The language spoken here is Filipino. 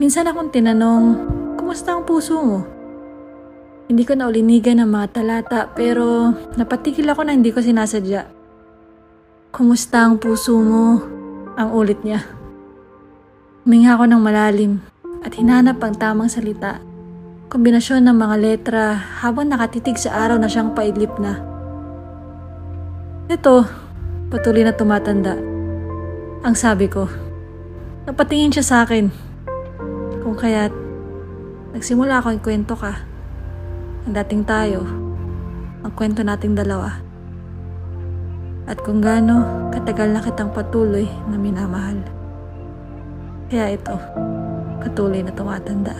Minsan akong tinanong, kumusta ang puso mo? Hindi ko na ulinigan ng mga talata pero napatigil ako na hindi ko sinasadya. Kumusta ang puso mo? Ang ulit niya. Huminga ako ng malalim at hinanap ang tamang salita. Kombinasyon ng mga letra habang nakatitig sa araw na siyang paidlip na. Ito, patuloy na tumatanda. Ang sabi ko, napatingin siya sa akin. Kung kaya't nagsimula ako kwento ka. Ang dating tayo, ang kwento nating dalawa. At kung gaano katagal na kitang patuloy na minamahal. Kaya ito, patuloy na tumatanda.